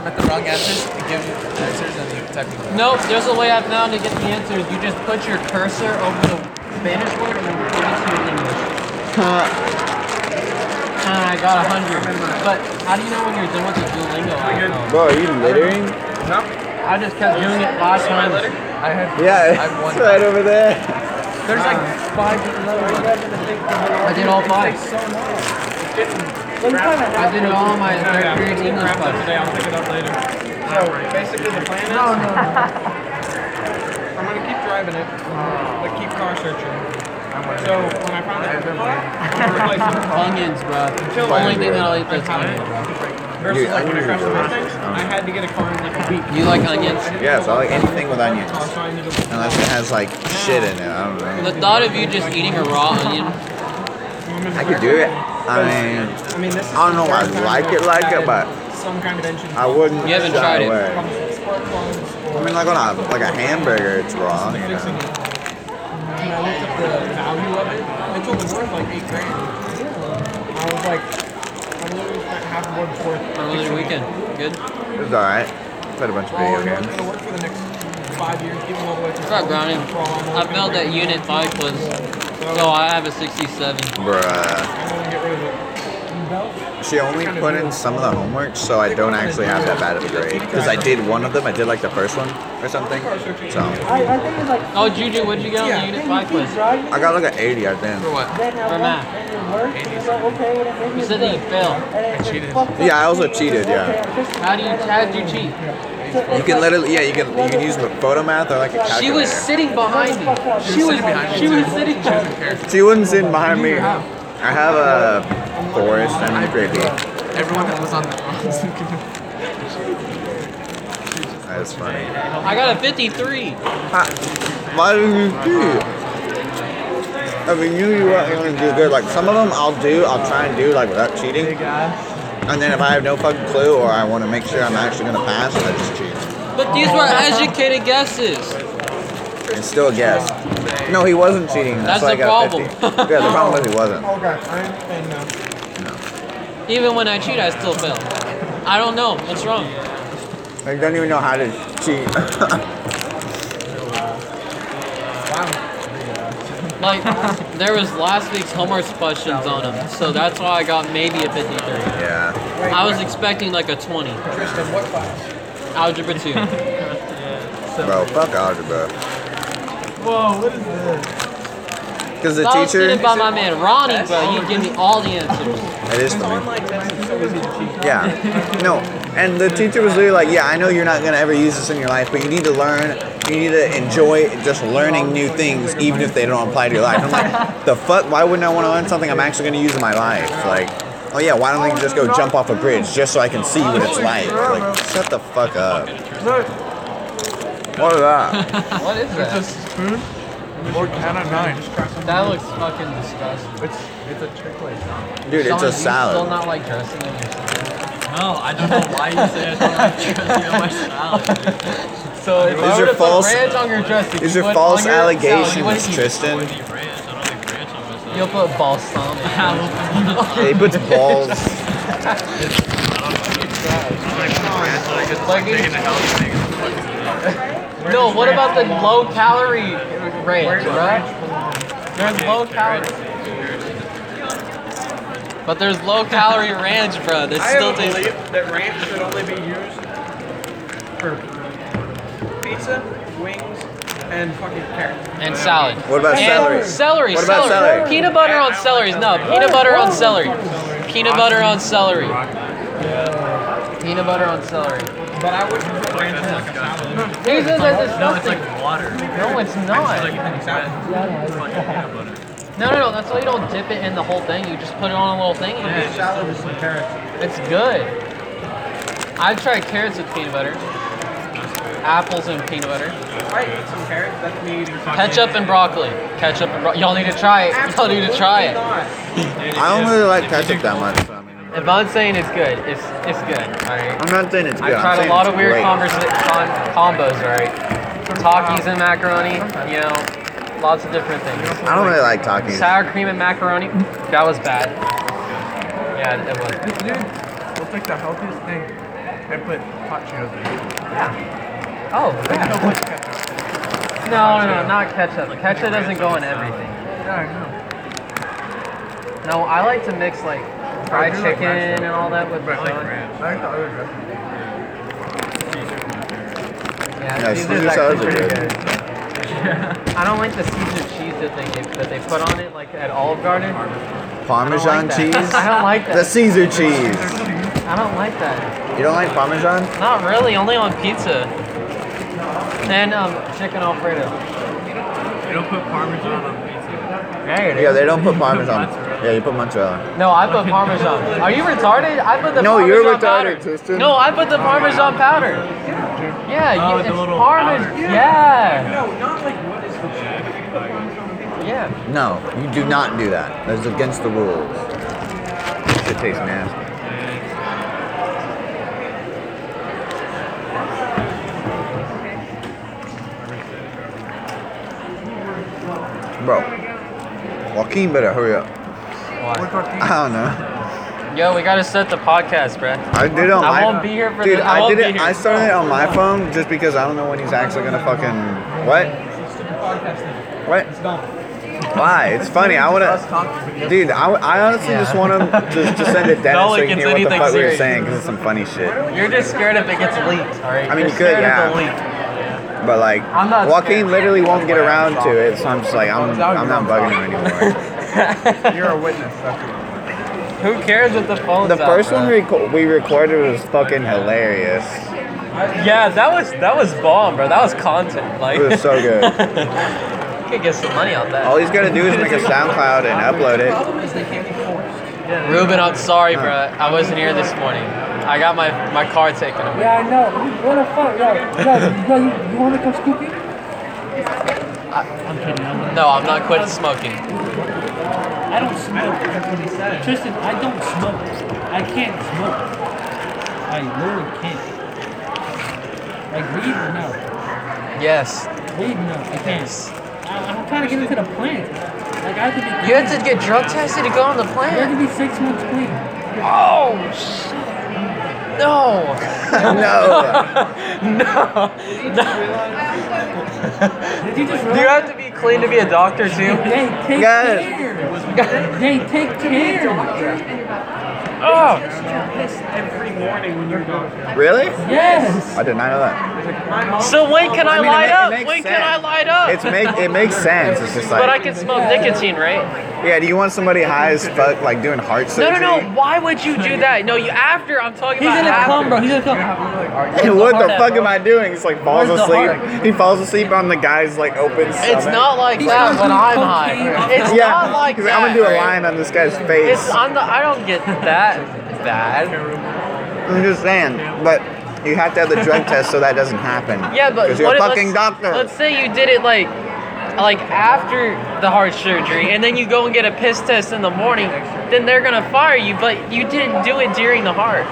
submit the wrong answers and give answers and you type them. Nope, there's a way I found to get the answers. You just put your cursor over the Spanish word and then put it to English. Ah, I got a hundred. But how do you know when you're done with the Duolingo icon? Bro, are you littering? Nope. I just kept doing it last time. I had Yeah, I've won. it's right over there. There's like five different levels. I did all five. I did it all my third period English class. Today, I'll pick it up later. So basically, the plan is. No, no, I'm gonna keep driving it, uh, but keep car searching. So when I find a car, I'm gonna replace it. Onions, bro. The only thing that I'll eat that's onions, bro. Versus Dude, like when I onions crashed are the delicious. Mustang, I had to get a car in like a week. You like onions? Yes, I like anything with onions. So I needed to- Unless it has like shit in it. I don't know. The thought of you just eating a raw onion. I could do it. I mean, I mean, this is I don't know I like it like it, but some kind of engine. I wouldn't You haven't tried it. away. I mean, like on a like a hamburger, it's raw. You know. And I looked up the value of it. It's only worth like eight grand. I was like, I literally spent half of what's worth. How was your weekend? Good? It was alright. Played a bunch of video games. gonna work for the next five years, even all the way to. What's up, Brownie? I failed that unit 5 was, So I have a 67. Bruh. I'm get rid of it. She only put in some of the homework, so I don't actually have that bad of a grade. Because I did one of them. I did like the first one or something. So I, I think it's like Oh, Juju, what'd you get on the unit you 5 quiz? I got like an 80, I think. For what? then at For work, math. and you work, like, okay, maybe You it's said that you failed. And then it's cheated. Yeah, I also cheated, yeah. How do you, how did you cheat? You can literally, yeah, you can you can use Photomath or like a calculator. She was sitting behind me. She was, sitting behind she me, was too. sitting She wasn't sitting behind me. I have a forest and a creepy. Everyone that was on the That's funny. I got a 53. Why did you cheat? I mean, you you weren't going to do good. Like some of them, I'll do. I'll try and do like without cheating. And then if I have no fucking clue or I want to make sure I'm actually gonna pass, I just cheat. But these were educated guesses. It's still a guess. No, he wasn't cheating. That's, That's why I the got problem. 50. yeah, the problem was he wasn't. Okay, I'm understand now. Even when I cheat, I still fail. I don't know. What's wrong? I don't even know how to cheat. Like, there was last week's homework questions on them, so that's why I got maybe a 53. yeah. I was expecting like a 20. Tristan, what class? Algebra 2. Bro, fuck algebra. Whoa, what is this? Because the I was teacher, sitting by my man Ronnie, bro. He'd give me all the answers. it is funny. Online tests are so easy to cheat. Yeah. No. And the teacher was literally like, yeah, I know you're not going to ever use this in your life, but you need to learn, you need to enjoy just learning new things, even if they don't apply to your life. I'm like, the fuck? Why wouldn't I want to learn something I'm actually going to use in my life? Like, oh yeah, why don't they just go jump off a bridge just so I can see what it's like? Like, shut the fuck up. What is that? What is that? Spoon or can of nine. That looks fucking disgusting. It's it's a trick plate. Dude, it's Sean, a you Still salad. not like dressing in your salad. No, I don't know why you say I don't like dressing on my salad. So if These I are were to false- put ranch on your dressing, These you are would- false on your salad, you allegations, wouldn't eat- Tristan. I don't eat ranch. I don't eat ranch on myself. You'll put balsamic. Yeah, he puts balls. Like it- no, what about the low calorie ranch, bro? There's low calorie. But there's low calorie ranch, bro. That I still have a tastes. that ranch should only be used for pizza, wings, and fucking carrots. And salad. What about and celery? Celery. What about celery? Peanut butter on celery. No, peanut butter on celery. Peanut butter on celery. Peanut butter on celery. But I wouldn't put ranch in like a salad. He says that's No, it's disgusting. like water. No, it's not. Like wet fucking peanut butter. No, no, no. That's why you don't dip it in the whole thing. You just put it on a little thing. And you Salad with some carrots. It's good. I've tried carrots with peanut butter. Apples and peanut butter. If I eat some carrots, that's me eating Ketchup and broccoli. Ketchup and bro- Y'all need to try it. Y'all need to try it. I don't really like ketchup that much. So I mean, If I'm saying it's good, it's it's good. Alright. I'm not saying it's good. I've I'm tried a lot of weird great. conversa- con- combos, right? Takis and macaroni, you know, lots of different things. I don't really like Takis. Sour cream and macaroni, that was bad. Yeah, it was. Dude, we'll take the healthiest thing. and put hot Cheetos in it. Oh, No, yeah. No, no, no, not ketchup. Ketchup doesn't go in everything. Yeah, I know. No, I like to mix like fried I do like chicken and all that with But I like ranch. I like the other dressing. Yeah, Yeah, Caesar's Caesar actually salads are pretty good. good. I don't like the Caesar cheese that they that they put on it, like at Olive Garden. Parmesan that. cheese. I don't like that. The Caesar cheese. I don't like that. You don't like Parmesan? Not really, only on pizza. And um, chicken Alfredo. They don't put Parmesan on pizza. There it Yeah, they don't put Parmesan. Yeah, you put mozzarella. No, I put Parmesan. Are you retarded? I put the No, Parmesan you're retarded, powder. Tristan. No, I put the Parmesan powder. Yeah, Oh, you, with the it's Parmesan. powder. Yeah. No, not like what is the Yeah. No, you do not do that. That's against the rules. It tastes nasty. Bro, Joaquin better hurry up. I don't know. Yo, we gotta set the podcast, bruh. I did it on I my won't be here for Dude, the- I I, won't did be it. here. I started it on my phone just because I don't know when he's actually gonna fucking what? What? Why? It's funny. I wanna, dude. I, I honestly just want him to, to send it to Dennis so one he can gets hear what the anything fuck we were serious. saying because it's some funny shit. You're just scared if it gets leaked, alright? I mean, You're you could, scared yeah. of the leak. But like, I'm not Joaquin scared. literally won't get around to it, so I'm just like, I'm, I'm not bugging him anymore. You're a witness. Who cares what the phone? the out, first one we, reco- we recorded was fucking hilarious. Yeah, that was that was bomb, bro. That was content. Like, It was so good. you could get some money on that. All he's gotta do is make a SoundCloud and upload it. Ruben, I'm sorry, bro. I wasn't here this morning. I got my my car taken away. Yeah, I know. What the fuck? Yo, yo, yo you, you want to come scoop you? No, I'm not quitting smoking. I don't smoke. That's what he said. Tristan, I don't smoke. I can't smoke. I literally can't. Like weed, no. Yes. Weed, no. I can't. I, I'm trying to get into the plant. Like I have to be. You had to get drug tested to go on the plant. I have to be six months clean. Oh shit. No. no. No. Did you just Do you have to be clean to be a doctor too? They take Yes. care. They take care. Oh. every morning when you're done. Really? Yes. I did not know that. So when can I, I mean, light ma- it up? makes When can I light up? It's make it makes sense. It's just like but I can smoke nicotine, right? Yeah, do you want somebody high as fuck like doing heart No, surgery? no, no. no. Why would you do that? No, you after. I'm talking He's about He's gonna after. come, bro. He's gonna come. And what the heart fuck at, am I doing? He's like falls Where's asleep. He falls asleep on the guy's like open stomach. It's not like He's that when I'm high. It's yeah, not like that. I'm gonna do a line on this guy's face. It's I'm the, I don't get that bad. I'm just saying, but you have to have the drug test so that doesn't happen. Yeah, but because you're what a if- fucking let's, doctor. Let's say you did it like like after the heart surgery and then you go and get a piss test in the morning, then they're gonna fire you, but you didn't do it during the heart.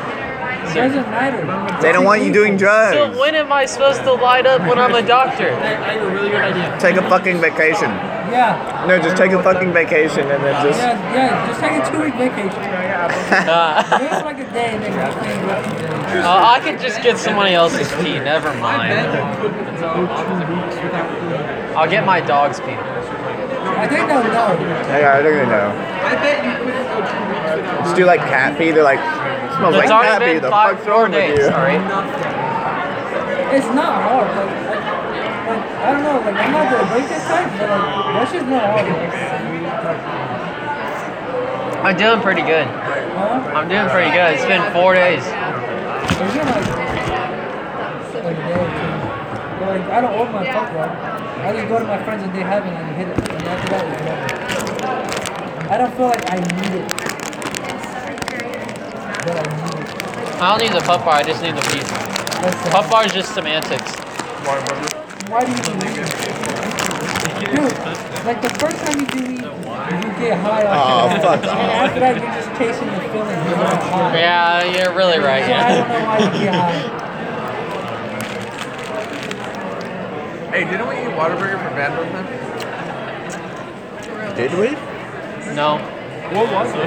Doesn't matter. They don't want you doing drugs. So when am I supposed to light up when I'm a doctor? I have a really good idea. Take a fucking vacation. Yeah. No, just take a fucking vacation and then just. Yeah, yeah. Just take a two week vacation. Uh, Just like a day and then just clean it up. uh, I could just get somebody else's pee. Never mind. I'll get my dog's pee. I think they'll know. Yeah, I don't even know. I bet you couldn't go two weeks without. Just do like cat pee. They're like, smells It's like already cat been The five, fuck's four wrong with days. you? All right. It's not hard. Like, like, like I don't know. Like I'm not the breakfast type, but like that shit's not hard. Like, I'm doing pretty good. huh? I'm doing pretty good. It's been four days. It's been like, like a day or two. But like I don't order my fuck right. I just go to my friends and they have it and hit it. And after that, it's over. I don't feel like I need it. But I need it. I don't need the Puff Bar. I just need the pee. That's the, Puff Bar is just semantics. why do you need it? Dude, like the first time you do weed, you get high Oh, off it. fuck And after that, you're just chasing the feeling. You're high. Yeah, you're really right. So I don't Yeah. know why you get high. Hey, didn't we eat Whataburger for vandalism? Did we? No. What was it?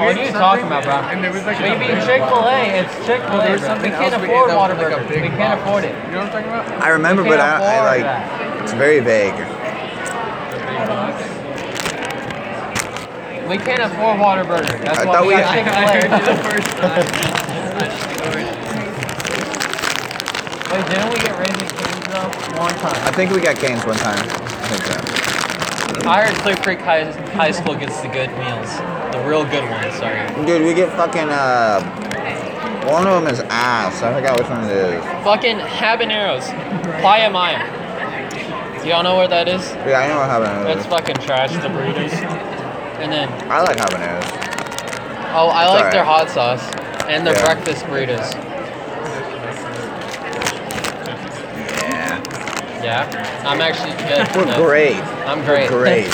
What are you talking about, bro? And there was like Maybe Chick Fil A. It's Chick Fil A. There's We can't afford ate that was like a Whataburger. We can't afford it. You know what I'm talking about? I remember, but I, I like that. it's very vague. We can't afford Whataburger. That's I why thought we we- got Chick Fil I heard you the A. Wait, didn't we get Raising Cane's though? One time. I think we got Canes one time. I think so. I heard Clear Creek High, High School gets the good meals, the real good ones. Sorry. Dude, we get fucking uh, one of them is ass. I forgot which one it is. Fucking habaneros, Playa Maya. Do y'all know where that is? Yeah, I know what habaneros. That's fucking trash. The burritos. And then, I like habaneros. oh, I It's like their hot sauce and their Yeah. breakfast burritos. Yeah, I'm actually good. we're No, great. I'm great. Great.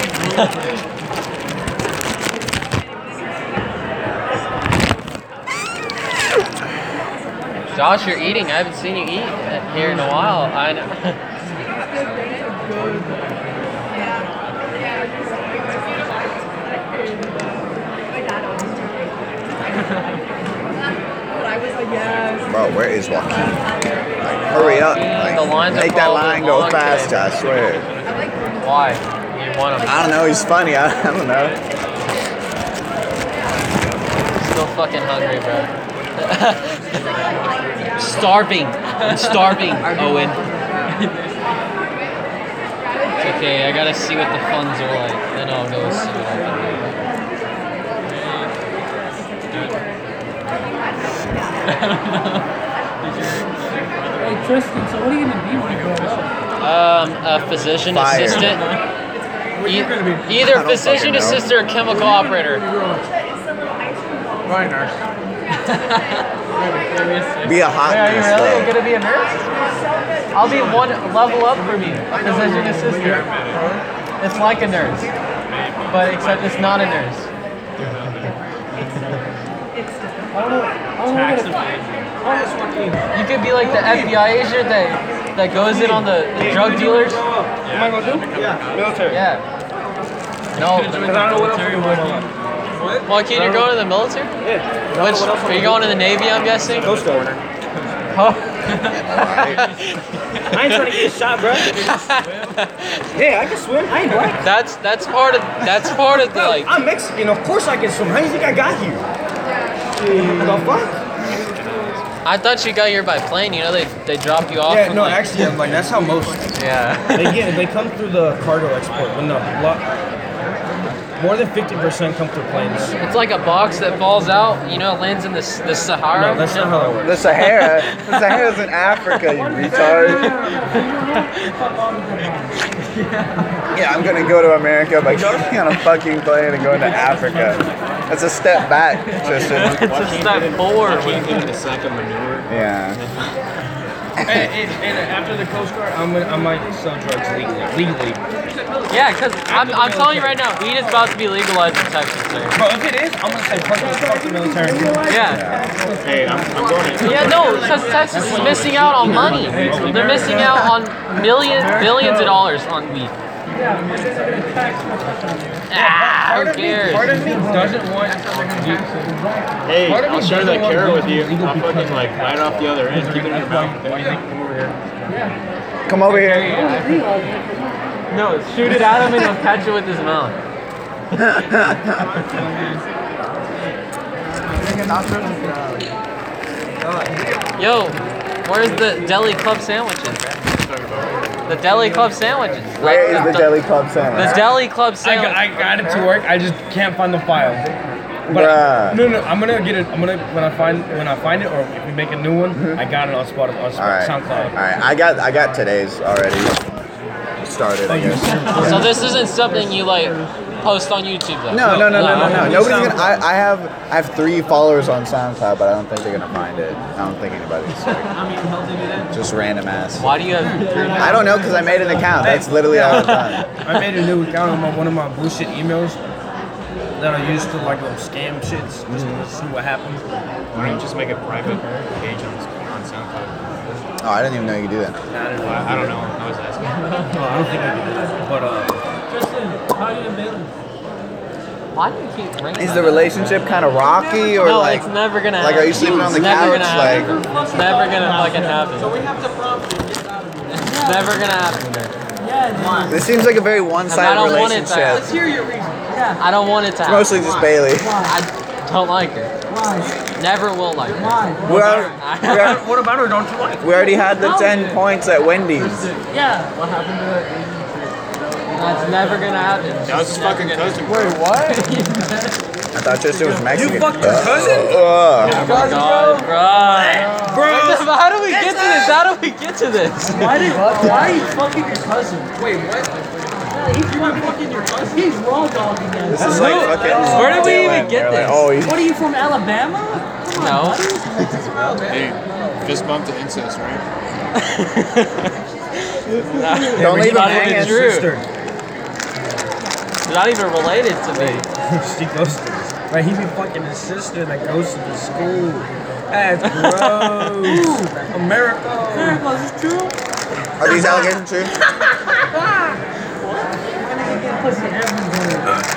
Josh, you're eating. I haven't seen you eat here in a while. I know. Bro, where is Joaquin? Like, hurry up. Like, The lines make that line go long faster, I swear. Why? You want them? I don't know, he's funny. I, I don't know. Still fucking hungry, bro. starving. I'm starving, Owen. It's okay. I gotta see what the funds are like. Then I'll go see what I can Hey Tristan, so what are you gonna be when you grow up? Um, a physician Fire. assistant. E- I either don't physician assistant or chemical operator. Probably nurse. Be a hot Wait, are you nurse, really though. gonna be a nurse? I'll be one level up from you, a physician assistant. It's like a nurse, but except it's not a nurse. I don't know. I don't know what it- You could be like the FBI agent that that goes in on the, the drug dealers. Am I gonna do? Yeah. Military. Yeah. No. Because I don't know what else we're doing. Well, can you go to the military? Yeah. Which are you going to the Navy? I'm guessing. Coast Guard. Oh. I ain't trying to get shot, bro. yeah, I can swim. I ain't black. That's that's part of that's part of the like. I'm Mexican. Of course I can swim. How do you think I got here? The fuck? I thought you got here by plane. You know they they drop you off. Yeah, no, like, actually, I'm like that's how most Yeah. they get. They come through the cargo export. When the lot, more than fifty percent come through planes. It's like a box that falls out. You know, lands in the the Sahara. No, that's not how that works. The Sahara. The Sahara's in Africa, you retard. Yeah, I'm gonna go to America by getting on a fucking plane and going to Africa. That's a step back, Tristan. It's a step forward. Giving a sack of manure. Yeah. and, and, and after the Coast Guard, I'm gonna, I might sell drugs legally. Legally, Yeah, because I'm, I'm telling you right now, weed is about to be legalized in Texas, sir. but if it is, I'm gonna say fuck, the- fuck the military. Yeah. Hey, I'm, I'm going to. Yeah, no, because Texas is missing out on money. They're missing out on millions, billions of dollars on weed. Ah, Part who of me, part cares? of me doesn't want to do. Hey, Part of me I'll share doesn't that want carrot with do you. illegal I'll fucking because like bite off the other end, keep it in your mouth. Come over here. No, shoot it at him and he'll catch it with his mouth. Yo, where's the deli club sandwiches? The deli club sandwiches. Where is the the, deli club sandwich? The deli club I sandwich. got, I got it to work. I just can't find the file. But Bruh. no, no, I'm gonna get it. I'm gonna when I find when I find it, or if we make a new one, mm-hmm. I got it on spot on All spot, SoundCloud. right. I got I got today's already started. I guess. So this isn't something you like post on YouTube though. No, no, no, no, no, no. no. Nobody's gonna. I, I have I have three followers on SoundCloud, but I don't think they're gonna find it. I don't think anybody's like, just random ass. Why do you have three? I don't know because I made an account. That's literally all I've done. I made a new account on my, one of my bullshit emails that I used to like little scam shits just to see what happens. Why don't you just make a private page on, on SoundCloud? Oh, I didn't even know you could do that. Nah, I don't know. Well, I don't know. I was asking. No, I don't think I can do that. But uh, Tristan, how you been? Why do you keep bringing Is the relationship kind of rocky or no, like? it's never gonna like, happen. are you sleeping on the it's never couch? Gonna Like- happen. it's never gonna fucking happen. So we have to prompt you. Get out of here. It's never gonna happen. Yeah, This seems like a very And I one-sided don't want it to relationship. happen. Let's hear your reason. yeah. I don't want it to It's happen. mostly just Bailey. I don't like her. Why? Never will like her. Why? We already, we I- What about her? Don't you like? we already had the 10 points at Wendy's. Yeah. What happened to it? That's never gonna happen. That was his fucking cousin. Wait, what? I thought Tristan was Mexican. You fucked your uh, cousin? Ugh. Oh my god, bro. Bro, bro. how do we get to this? How do we get to this? Why did? Why are you fucking your cousin? Wait, what? He's you are fucking your cousin. He's raw dogging them. This is like fucking. Where did we even get this? oh, he's What are you from Alabama? No. Hey, just bumped to incest, right? Don't leave him not even hanging. Sister. You're not even related to me. she goes to Right, he be fucking his sister that goes to the school. That's gross. America. Miracles, is this true? Are these allegations true? Get pussy everywhere.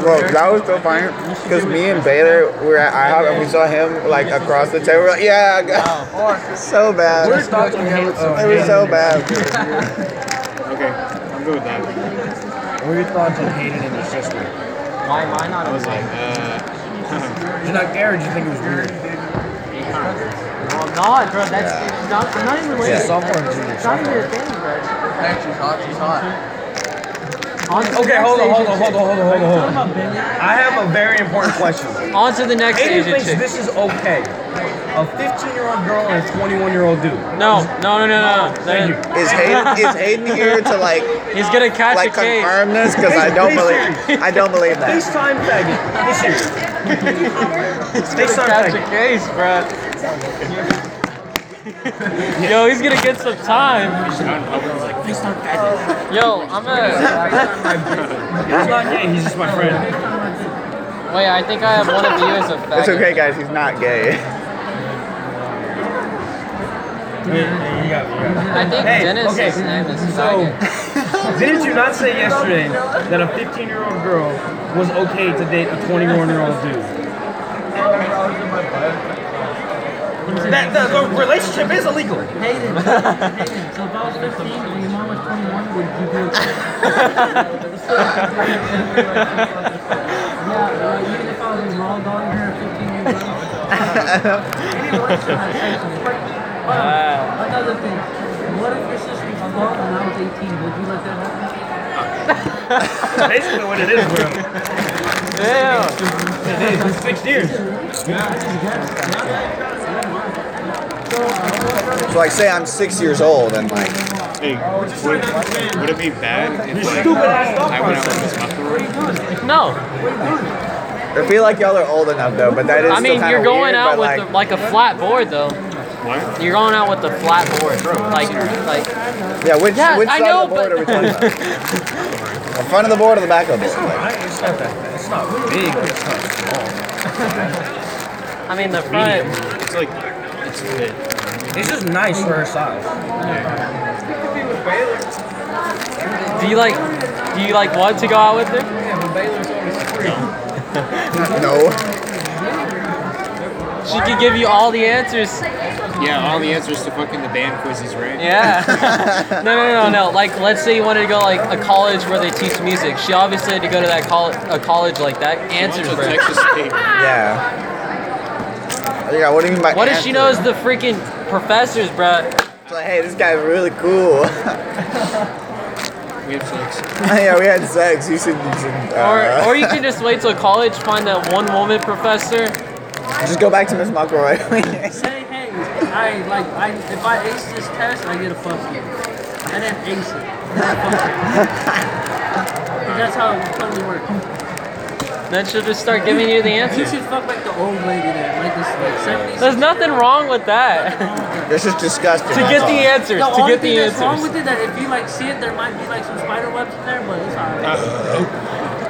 Bro, that was so funny because me and Baylor were at IHOP and we saw him like across the table. We're like, yeah, I got so bad. We're stuck in. It was so bad. Okay, I'm good with that. What were your thoughts on Hayden and your sister? Why am I not I was like, uh, You're not gay or did you think it was weird? Well, not, bro. That's it's not, it's not even related. Yeah. Sophomore and junior. It's not even a thing, bro. Hey, she's hot. She's hot. On to the Okay, next hold on, hold on, Asian hold on, hold on, hold on, hold on. Come on, I have a very important question. chick. On to the next Hayden Asian thinks chick. this is okay. A 15 year old girl and a 21 year old dude. No, no, no, no, no. Thank you. Is Hayden is Hayden here to like He's gonna catch like a case. confirm this? Because I don't believe I don't believe that. FaceTime faggot. This year. FaceTime Catch a faggot. case, bro. Yo, he's gonna get some time. Yo, I'm gonna. He's not gay, he's just my friend. Wait, I think I have one of you as a faggot. It's okay, guys. He's not gay. Hey, hey, you got me, you got me. I think Hey, Dennis's okay, name is So, didn't you not say yesterday that a 15 year old girl was okay to date a 21 year old dude? That the, the relationship is illegal. Hayden, Hayden, so if I was 15 and your mom was 21, would you do it? yeah, uh, even if I was raw dogging her at 15 years old. Any relationship has sex with her. Another thing. What if your sister was 12 and I was 18? Would you let that happen? Basically, what it is, bro. Yeah. It is. It's six years. So I say I'm six years old and like, hey, would, would it be bad if like, Stupid ass thought I went out with Miss McElroy? No, I feel like y'all are old enough though. But that is I mean kinda you're going weird, out with like, the, like a flat board though. What? You're going out with the flat board, like like. yeah. Which Yeah, which I side know, of the board but- are we talking about? the front of the board or the back of the board? Like, It's not that. It's not big, it's not small. I mean the front. It's like, it's fit. It's just nice for her size. Do you like? Do you like want to go out with her? no. She could give you all the answers. Yeah, all the answers to fucking the band quizzes, right? Yeah. no, no, no, no. Like, let's say you wanted to go like a college where they teach music. She obviously had to go to that college, a college like that. Answers, bro. Texas State. Yeah. Yeah. What do you mean by? What if she knows the freaking professors, bro? It's like, hey, this guy's really cool. We have sex. yeah, we had sex. You should, you should uh, Or, or you can just wait till college, find that one woman professor. just go back to Miss McElroy. Say, hey, I like, I if I ace this test, I get a fuck you. I didn't ace it. I fuck you. 'Cause That's how it totally works. Then she'll just start giving you the You should fuck like the old lady there, like this, like 70s. There's nothing wrong with that. this is disgusting. to get the answers, The to only get thing the that's wrong with it that if you like see it, there might be like some spider webs in there, but it's alright.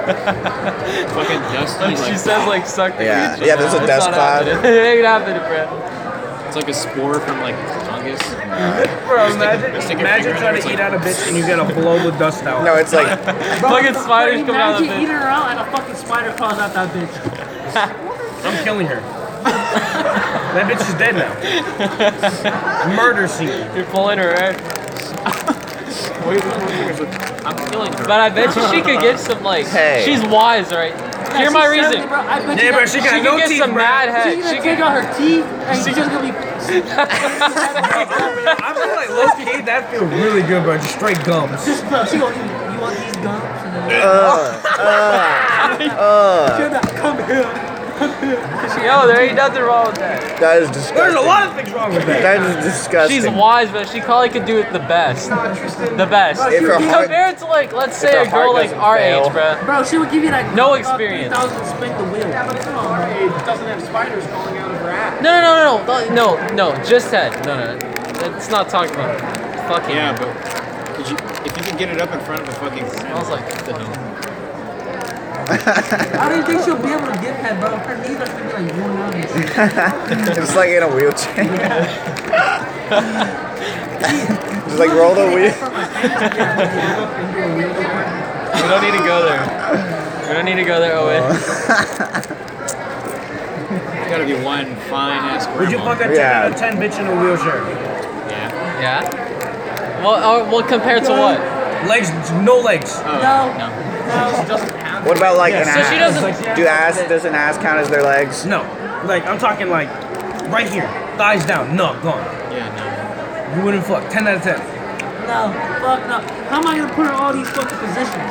Fucking dusty. She says like suck the Yeah. creature. Yeah, there's a It's dust not cloud. happening. it ain't happening, bro. it's like a spore from like fungus. fungus. Bro, imagine, stick your imagine finger trying in to it, eat out a bitch and you gotta blow the dust out. No, it's like Fucking spiders coming out of the Imagine bitch. eating her out and a fucking spider crawls out that bitch. I'm killing her. that bitch is dead now. Murder scene. You're pulling her right. I'm killing her. But I bet you she could get some like. Hey. She's wise, right? Hear my reason. Bro, I bet Yeah, you bro, that- she She got could no get teeth, some bro. mad She's head. gonna She take could. out her teeth and she's just gonna be. I feel like low key that feels really good, bro. Just straight gums. She gonna, you want these gums? And then uh, come here. Yo, there ain't nothing wrong with that. that is disgusting. There's a lot of things wrong with that. That is disgusting. She's wise, but she probably could do it the best. The best. If her heart, Compared to like, let's say her a girl heart like doesn't our fail. age, bruh. Bro, she would give you that. No experience. 3,000 spin the wheel. Yeah, but it's not our age. It doesn't have spiders crawling out of her ass. No, no, no, no, no, no, no, just head. No, no, it's not talking about it. fucking. Yeah, but could you, if you could get it up in front of a fucking. smells like the I don't think she'll be able to get that, bro. Her knees are gonna be like worn out. and shit. it's like in a wheelchair. Just like roll the wheel. We don't need to go there. We don't need to go there, Owen. It's gotta be one fine ass Would you fuck a 10 Yeah. out of 10 bitch in a wheelchair? Yeah. Yeah. Well, uh, well, compared to what? Legs, no legs. Oh, No. no. What about like an So ass? she doesn't. Do ass does an ass count as their legs? No. Like, I'm talking like right here. Thighs down. No, gone. Yeah, no. You wouldn't fuck. 10 out of 10. No, fuck no. How am I gonna put her in all these fucking positions?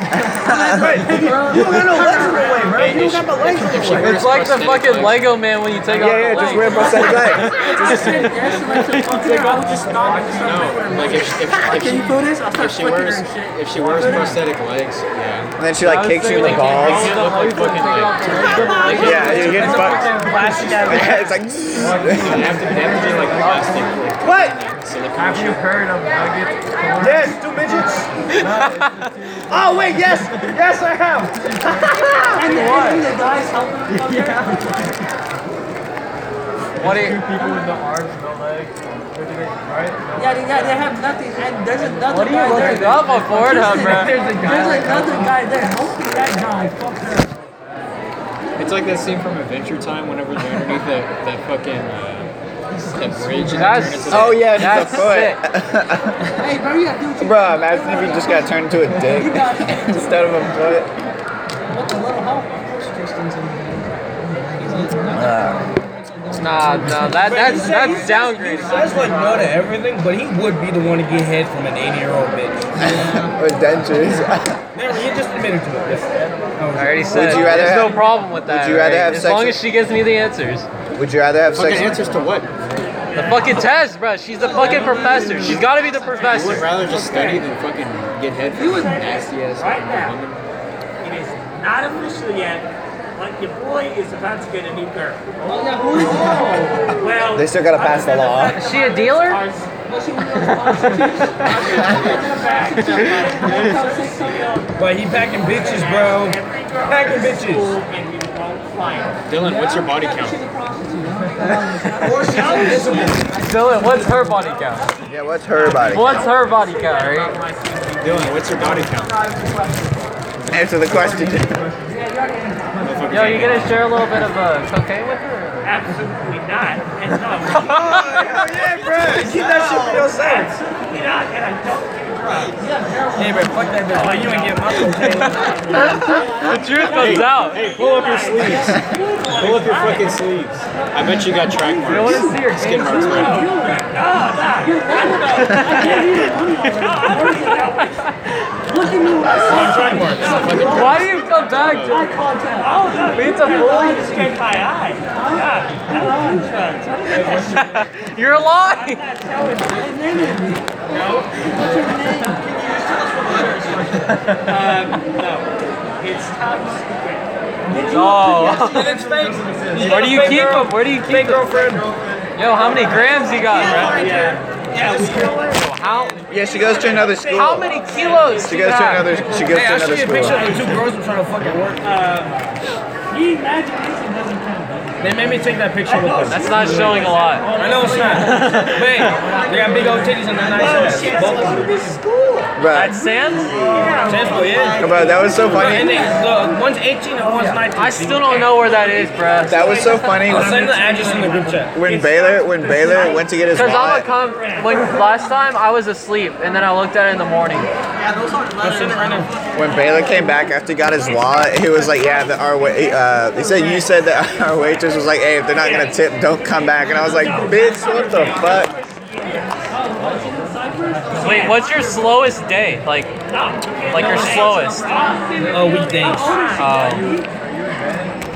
You don't got no legs in the way, bro. You don't got no legs in the way. It's like the fucking Lego man when you take off Yeah, yeah, the just leg. wear prosthetic legs. Just said yes, she likes to fuck her. I would just stop and start playing. Like if, if, if, Can you she, feel this? I'll start if she flicking her wears shit. if she wears prosthetic legs, yeah. And then she like kicks you in the Like, balls. you look like fucking like, like Yeah, you get fucked. Plastic out of it's like. they have to have to be like plastic like What? silicone shit. heard of nuggets? Yes, two midgets. oh wait, yes, yes I have. And the, and the guys helping her. What do you? People with no arms, no legs. Right? Yeah, they, yeah, they have nothing. And there's another What are you guy there. looking up on Pornhub, bro? There's another guy there. Hopefully that guy. Fuck her. It's like that scene from Adventure Time whenever they're underneath that, that fucking uh, that bridge and That's- turn into Oh yeah, That's just a foot. Hey, bro, you gotta do what you Bro, imagine if you just got turned into a dick You got it. instead of a foot. What the little help? Of course, Tristan's in Nah, nah, that that's that's He downgrading. says like no to everything, but he would be the one to get head from an 80 year old bitch. With dentures. Never, he just admitted to it. I already said. you rather There's no problem with that. Would you rather right? have as sex long with- as she gives me the answers. Would you rather have fucking sex? answers to what? The fucking test, bro. She's the fucking professor. She's got to be the professor. You would professor. rather just study than fucking get head from a nasty ass Right now. woman. It is not official yet, but your boy is about to get a new girl. Oh, well, They still gotta pass the law. Is she a dealer? But he packing bitches, bro. Packing bitches. and you won't find her. Dylan, what's your body count? Dylan, what's her body count? Yeah, what's her body? What's her body count, right? Dylan, what's your body count? Answer the question. Yo, you gonna share a little bit of uh, cocaine with her? Absolutely not. And no, oh, yeah, bro. Keep that shit for yourself. absolutely not. And I don't do drugs. Hey, bro, fuck that bitch. Why you ain't get my cocaine? The truth comes out. Hey, pull up your sleeves. Pull up your fucking sleeves. I bet you got track marks. I want to see your Skin game. marks, right? Why do you come back to Oh, no. Me to you bully? just straight my eye. God, I don't do drugs. I don't do that shit. You're lying. Um, no. It's top secret. Oh. It's fake. Where do you keep them? Where do you keep them? girlfriend. Yo, how many grams you got, bro? Yeah. Yeah, we How Yeah, she goes to another school. how many kilos? She goes to another. She goes Hey, to I'll show another you a picture school. of the two girls I'm trying to fucking work. Uh, you The imagination doesn't count. They made me take that picture with them. That's not showing a lot. I know it's not. Wait, they got big old titties and they're nice ass. Both of them. Bro, At Sam's? Yeah. bro, that was so And funny. they, look, one's 18 and one's 19. I still don't know where that is, bruh. That was so funny. I'll send the address in the group chat. When Baylor, when Baylor went to get his Because I'm a wallet, come when last time I was asleep and then I looked at it in the morning. Go send it right now. when Baylor came back after he got his wallet, he was like, "Yeah, the, our wa- uh, he said you said that our waitress was like, hey, if they're not gonna tip, don't come back." And I was like, "Bitch, what the fuck?" Wait, what's your slowest day? Like, like your slowest? Oh, weekdays. Um,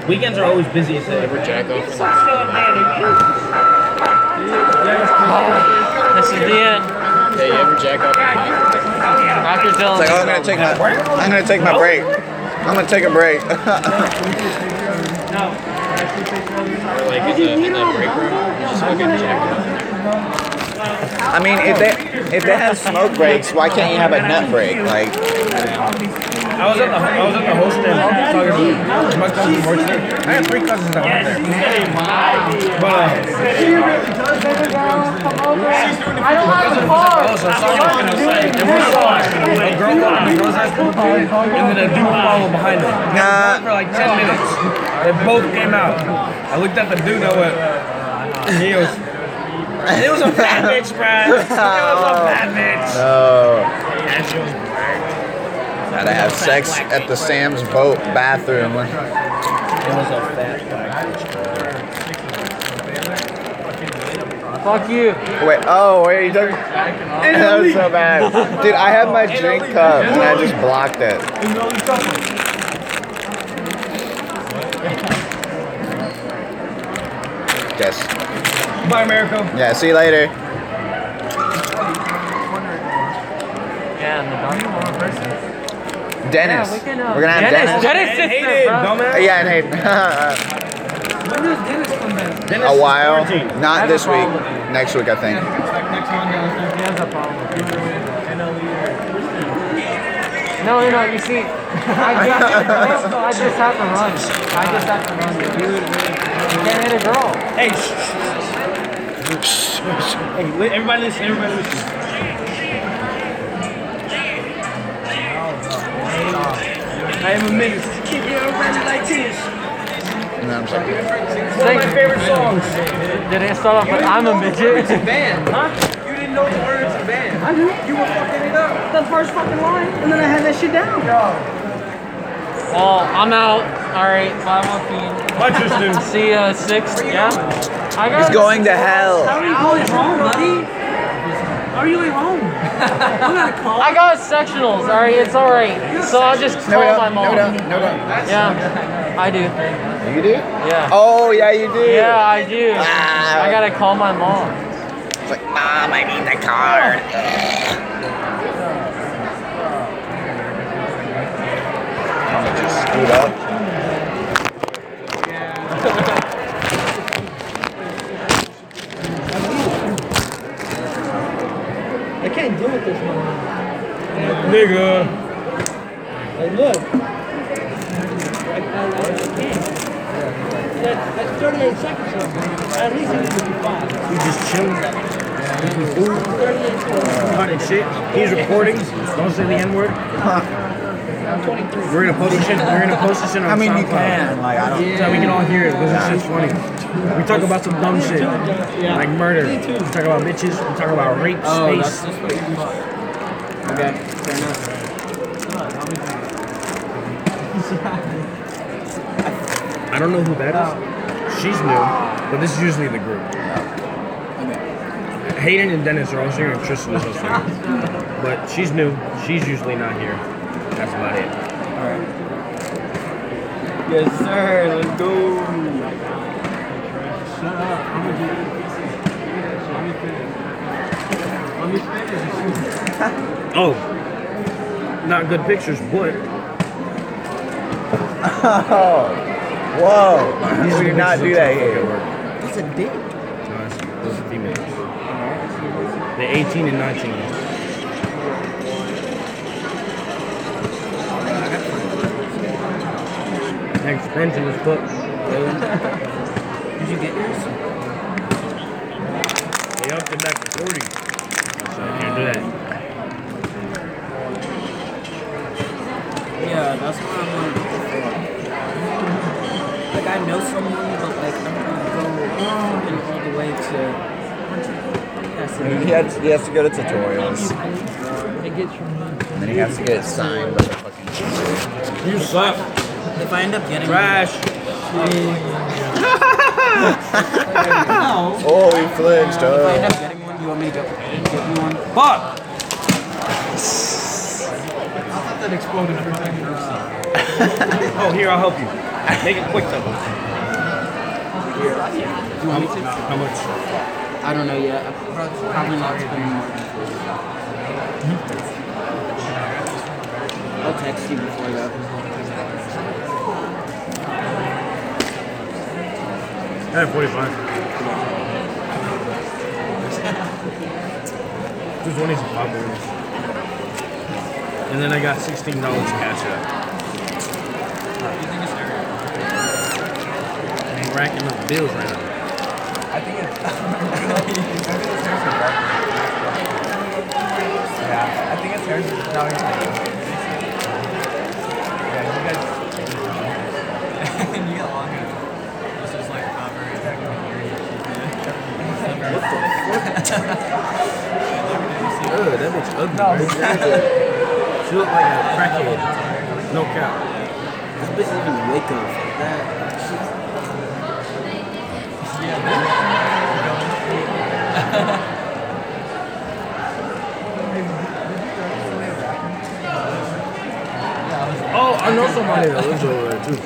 Weekends are always busy as hell. Jack off. this is the end. Hey, you ever jack off? After Dylan. Like, oh, I'm gonna take my, I'm gonna take my break. I'm gonna take a break. Or like in the, in the break room? You just fucking jack off. I mean, if they if they have smoke breaks, why can't you have a nut break? Like, I was at the I was at the hostel talking to my cousin Morton. I have three cousins that went there. But uh, I don't have a car. oh, so sorry. There was uh, a girl walking the girls' high school, and then a dude followed behind her. nah. For like ten minutes, they both came out. I looked at the dude. I went. He was. It was a fat bitch, bro. Oh. It was a fat bitch. No. And she was Gotta have sex at the Sam's boat bathroom. It was a fat bitch. Fuck you. Wait, oh, wait, are you talking? That was so bad. Dude, I had my drink cup and I just blocked it. Bye, America. Yeah, see you later. Yeah, the dark. Dennis. Yeah, we can, uh, We're gonna have Dennis, Dennis. Dennis sits Hate there, it, bro. dumbass. Yeah, and hey, When does Dennis come back? Dennis a while. quarantined. Not this week. Next week, I think. He has a problem. No, no, no. You see, I just, I just have to run. I just have to run. dude. You, you can't hit a girl. Hey. Hey, everybody listen, everybody listen. I am a menace. Keep your everybody like this. And then I'm just like, One of my favorite songs. Did it start off with I'm a midget? Band, huh? You didn't know the words of band. I knew. You were fucking it up. The first fucking line, and then I had that shit down. Well, oh, I'm out. All right, bye, Joaquin. Bye, Tristan. See you at six. Yeah. I got. he's going to hell. How are you going home, buddy? How are you going home? I'm gonna call. I got sectionals. All right, it's all right. So I'll just No, call we my don't. mom. No, we don't. No, we don't. Yeah, I do. You do? Yeah. Oh, yeah, you do. Yeah, I do. Ah. I gotta call my mom. It's like, Mom, I need the card. I'm gonna just scoot up. Can't deal with this no more. Nigga. Like, look. I, I, I can't. That's, that's 38 seconds. so At least it needs to be five. You just chilling. 38 seconds. Cutting shit. He's recording. Don't say the N word. I'm 23. We're gonna post this shit. We're gonna post this shit on I mean, you can. Like, I don't. So we can all hear it because this shit's funny. We talk about some dumb shit like murder. We talk about bitches. We talk about rape, space. Okay, fair enough. I don't know who that is. She's new, but this is usually the group. Hayden and Dennis are also here, and Tristan is also here. But she's new. She's usually not here. That's about it. All right. Yes, sir. Let's go. Shut up. Oh, not good pictures, but Oh, whoa. these We did not do that that here. work. That's a dick. No, that's- Those are females. They're 18 and 19. Expensive as fuck. Did you get yours? They upped it back to 40. So I can't do that. Yeah, that's what I'm like. Like I know someone, but like I'm gonna go all the way to. He has, he has to go to tutorials. It gets from me. And then he has to get it signed by the fucking You suck. If I end up getting Trash. Oh, he flinched. if I end Oh. up getting one, do you want me to go get you one? Fuck. I thought that exploded everything. Oh, here, I'll help you. Make it quick, though. Do you want me to? How much? I don't know yet. I'm probably not spending more than 40. I'll text you before that. I have 45. Just one some popcorn. And then I got $16 cash out. I'm racking up bills right now. I think it's. yeah, I think it's hers. No, he's. Yeah, you guys. you get long enough. This is like not very Ugh, that bitch ugly. No, She look like a crackhead. No cap. This bitch doesn't even wake up that. Oh, I know somebody that lives over there too.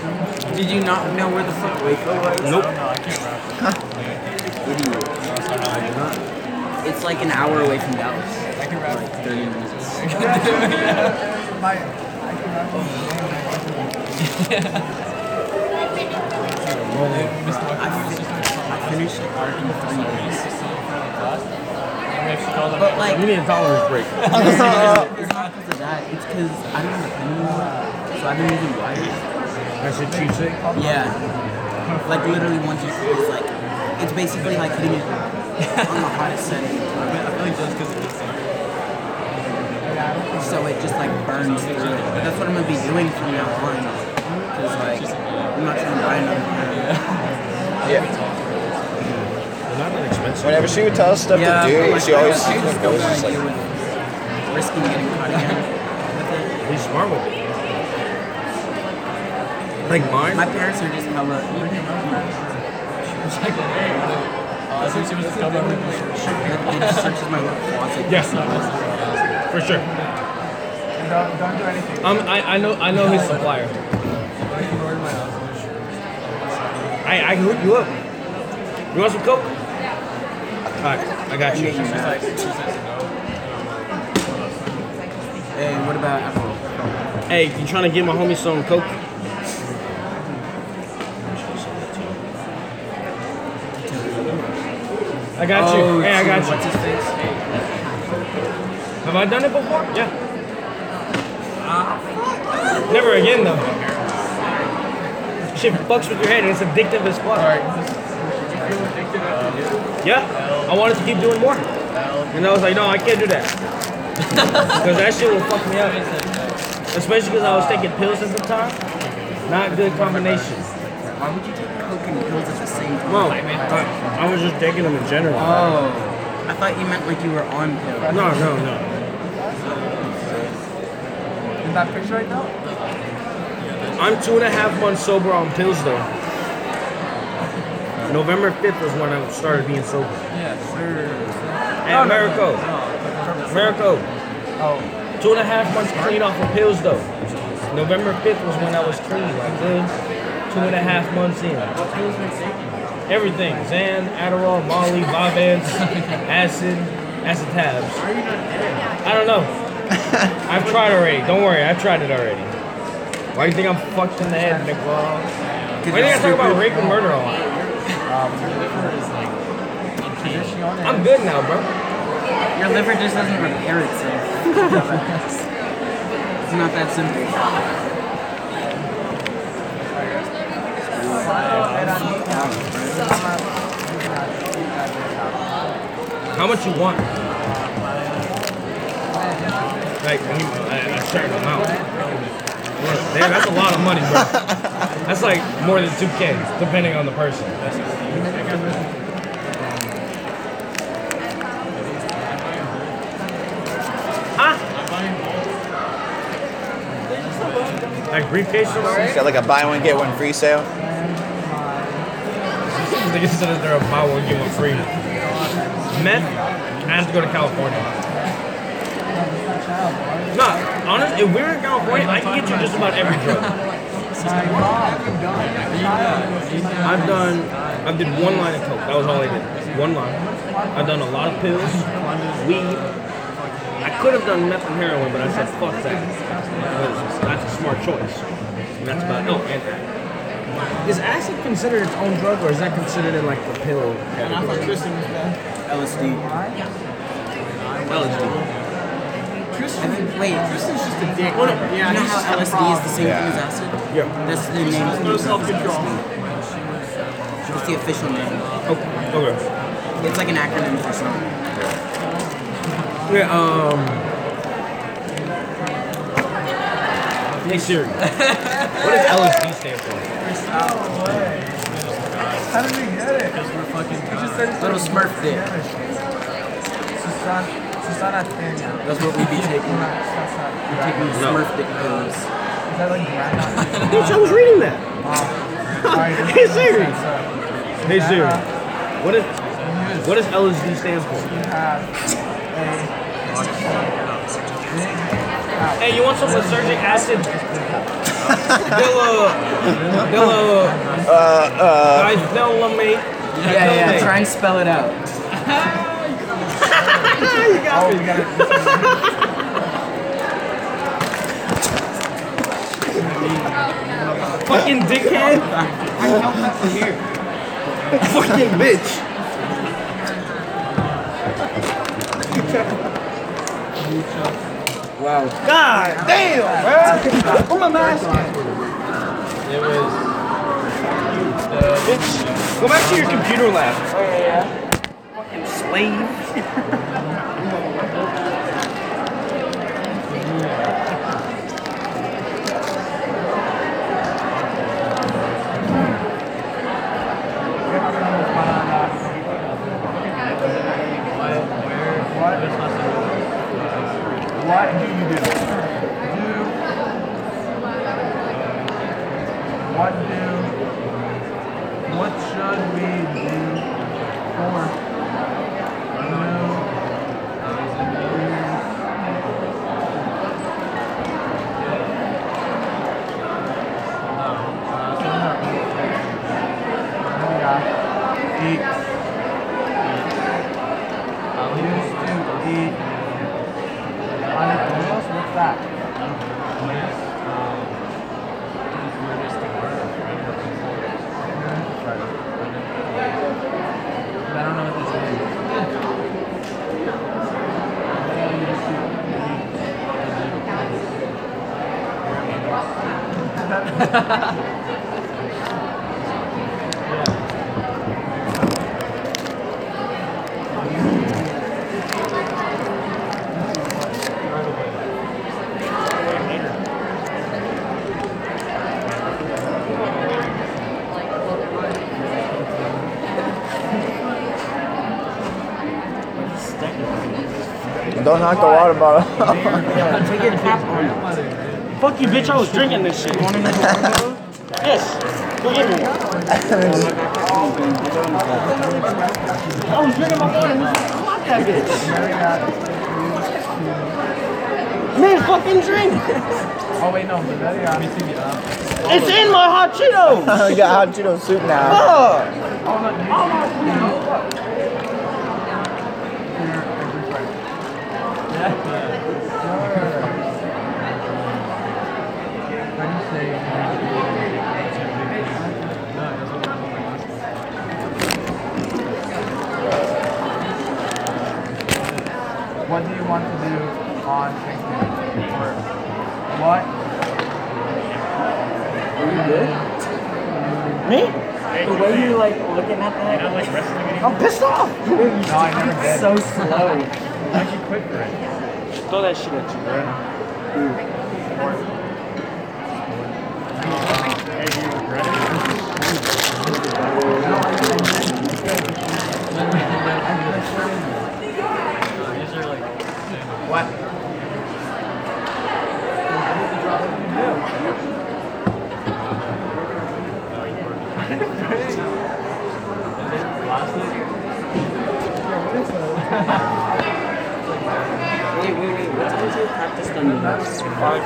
Did you not know where the fuck Waco was? Nope. Idiot. It's like an hour away from Dallas. I can rap. Like 30 minutes. I finished art in three days. But like, You need a tolerance break. it's not because of that. It's because I don't have a pen anymore. So I've been using wires. That's a cheap shit. Yeah. Like literally once you it's like it's basically like hitting it on the hottest setting. I feel like just because it gets so it just like burns through it. But that's what I'm gonna be doing from now on. Cause like I'm not trying to buy another pen. Yeah. They're not that expensive. Whenever she would tell us stuff Yeah, to do, like, she always I just like, don't always just like, I do with risking getting caught again. He's smart with it. Like mine? My parents are just hella I think she was just coming with they just searches my little. Yes. For sure. Don't, don't do anything. Um, I, I know I know his supplier. I, I can hook you up. You want some coke? Alright, I got you. Hey, what about Apple? Hey, you trying to get my homie some coke? I got you. Oh, Hey, I got What's you. his face? Have I done it before? Yeah. Ah. Never again though. Shit fucks with your head and it's addictive as fuck. Yeah. I wanted to keep doing more. And I was like, no, I can't do that. Because that shit will fuck me up. Especially because I was taking pills at the time. Not good combination. Why would you and pills at the same time? No, I, I was just taking them in general. Oh, I thought you meant like you were on pills. No, no, no. In that picture right now? I'm two and a half months sober on pills though. November 5th was when I started being sober. Yes, sir. Hey, Americo. Americo. Oh, Two and a half months clean off of pills though. November 5th was when I was clean, like good. Two and a half months in. Everything. Xan, Adderall, Molly, Vyvanse, acid, acid tabs. I don't know. I've tried already. Don't worry, I've tried it already. Why do you think I'm fucked in the head, Nick? Why do you think I talk about rape and murder a lot? Um, I'm good now, bro. Your liver just doesn't repair itself. it's not that simple. How much you want? Like when you, a, certain amount. Damn, that's a lot of money, bro. That's like more than 2K, depending on the person. Like briefcases? It's got like a buy one get one free sale. They consider they're a get one free. Meth, I have to go to California. Nah, honest, if we're in California, I can get you just about every drug. I've done, I did one line of coke. That was all I did. One line. I've done a lot of pills, weed. I could have done meth and heroin, but I said fuck that. That's a smart choice. And that's about oh, and is acid considered its own drug, or is that considered in like the pill And I thought category? Tristan was bad. LSD. LSD. I think, wait, Tristan's just a dick. you yeah, know he's how just LSD is the problem. same Yeah. thing as acid? Yeah. That's the name. of No the self-control. It's the official name. Okay. okay. It's like an acronym for something. Yeah. Um. Hey Siri. what does LSD stand for? How did we get it? Because we're fucking Little Smurf dick. Susana, Susana Tena. That's what we be taking. We're taking No. Smurf dick pills. is that like grandma? Bitch, I was reading that. Hey Siri. Hey Siri. What is what does LSD stand for? Hey, you want some lysergic acid? Dilla, Dilla, Uh, uh, dithylamate. Yeah, yeah. Try and spell it out. You got me. Fucking dickhead. I help us here. Fucking bitch. Wow. God damn, bro. Put my mask on. It was uh, Bitch, go back to your computer lab. Oh, yeah. Fucking slave. What do you do? Do. What do? What should we do for new eat? Used to eat Anacondas? What's that? I don't know what this is. Don't knock the water bottle. Take it tap on. Fuck you, bitch. I was drinking this shit. Want another? Yes. Go get me one. I was drinking my water. I want that bitch. Man, fucking drink. Oh wait, no, but that got me too. It's in my hot Cheetos. I got hot Cheeto soup now. Fuck. Oh, what oh, on Thanksgiving? Or what? Me? The way you're like looking at that, Not like wrestling anymore. I'm pissed off. No, I never did. so slow. Why'd you quit for it? Throw that shit at you, bro. Hey, do you regret it? Wait, wait, wait. What time is your practice done? Five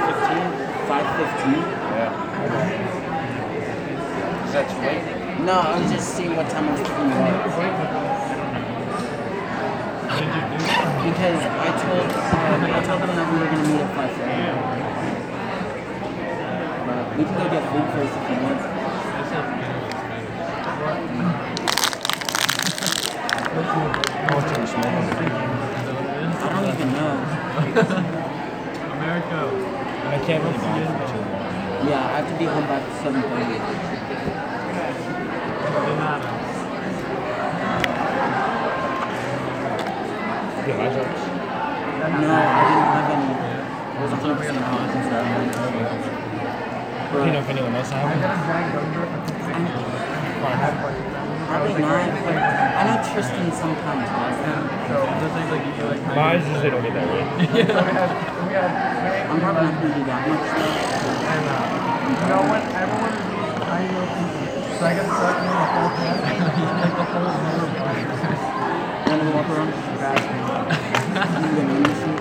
fifteen. Five fifteen. Yeah. Is that too late? No, I was just seeing what time I was picking you up. Because I told um, I told them that we were gonna meet at five thirty. But we can go get food first if you want. I don't even know. America. I can't really. Yeah, I have to be home by seven thirty. Yeah, my jokes. No, I didn't have any. Was 100 percent hot. You know if anyone else has it? Probably not, but I know Tristan sometimes has them. Mine usually don't get that way. I'm probably not gonna do that much though. You know what? Everyone I know people. So I got stuck in the whole thing. Like the whole Wanna walk around? You gonna miss me?